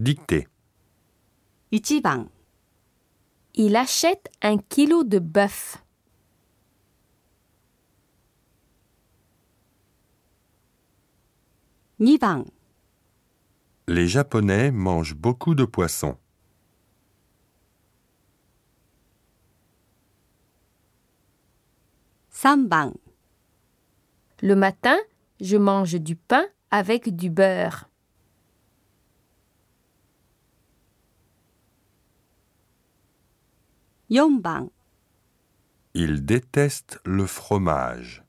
Dictée. 1番 Il achète un kilo de bœuf. 2番 Les Japonais mangent beaucoup de poissons. 3番 Le matin, je mange du pain avec du beurre. 4番 Ils détestent le fromage.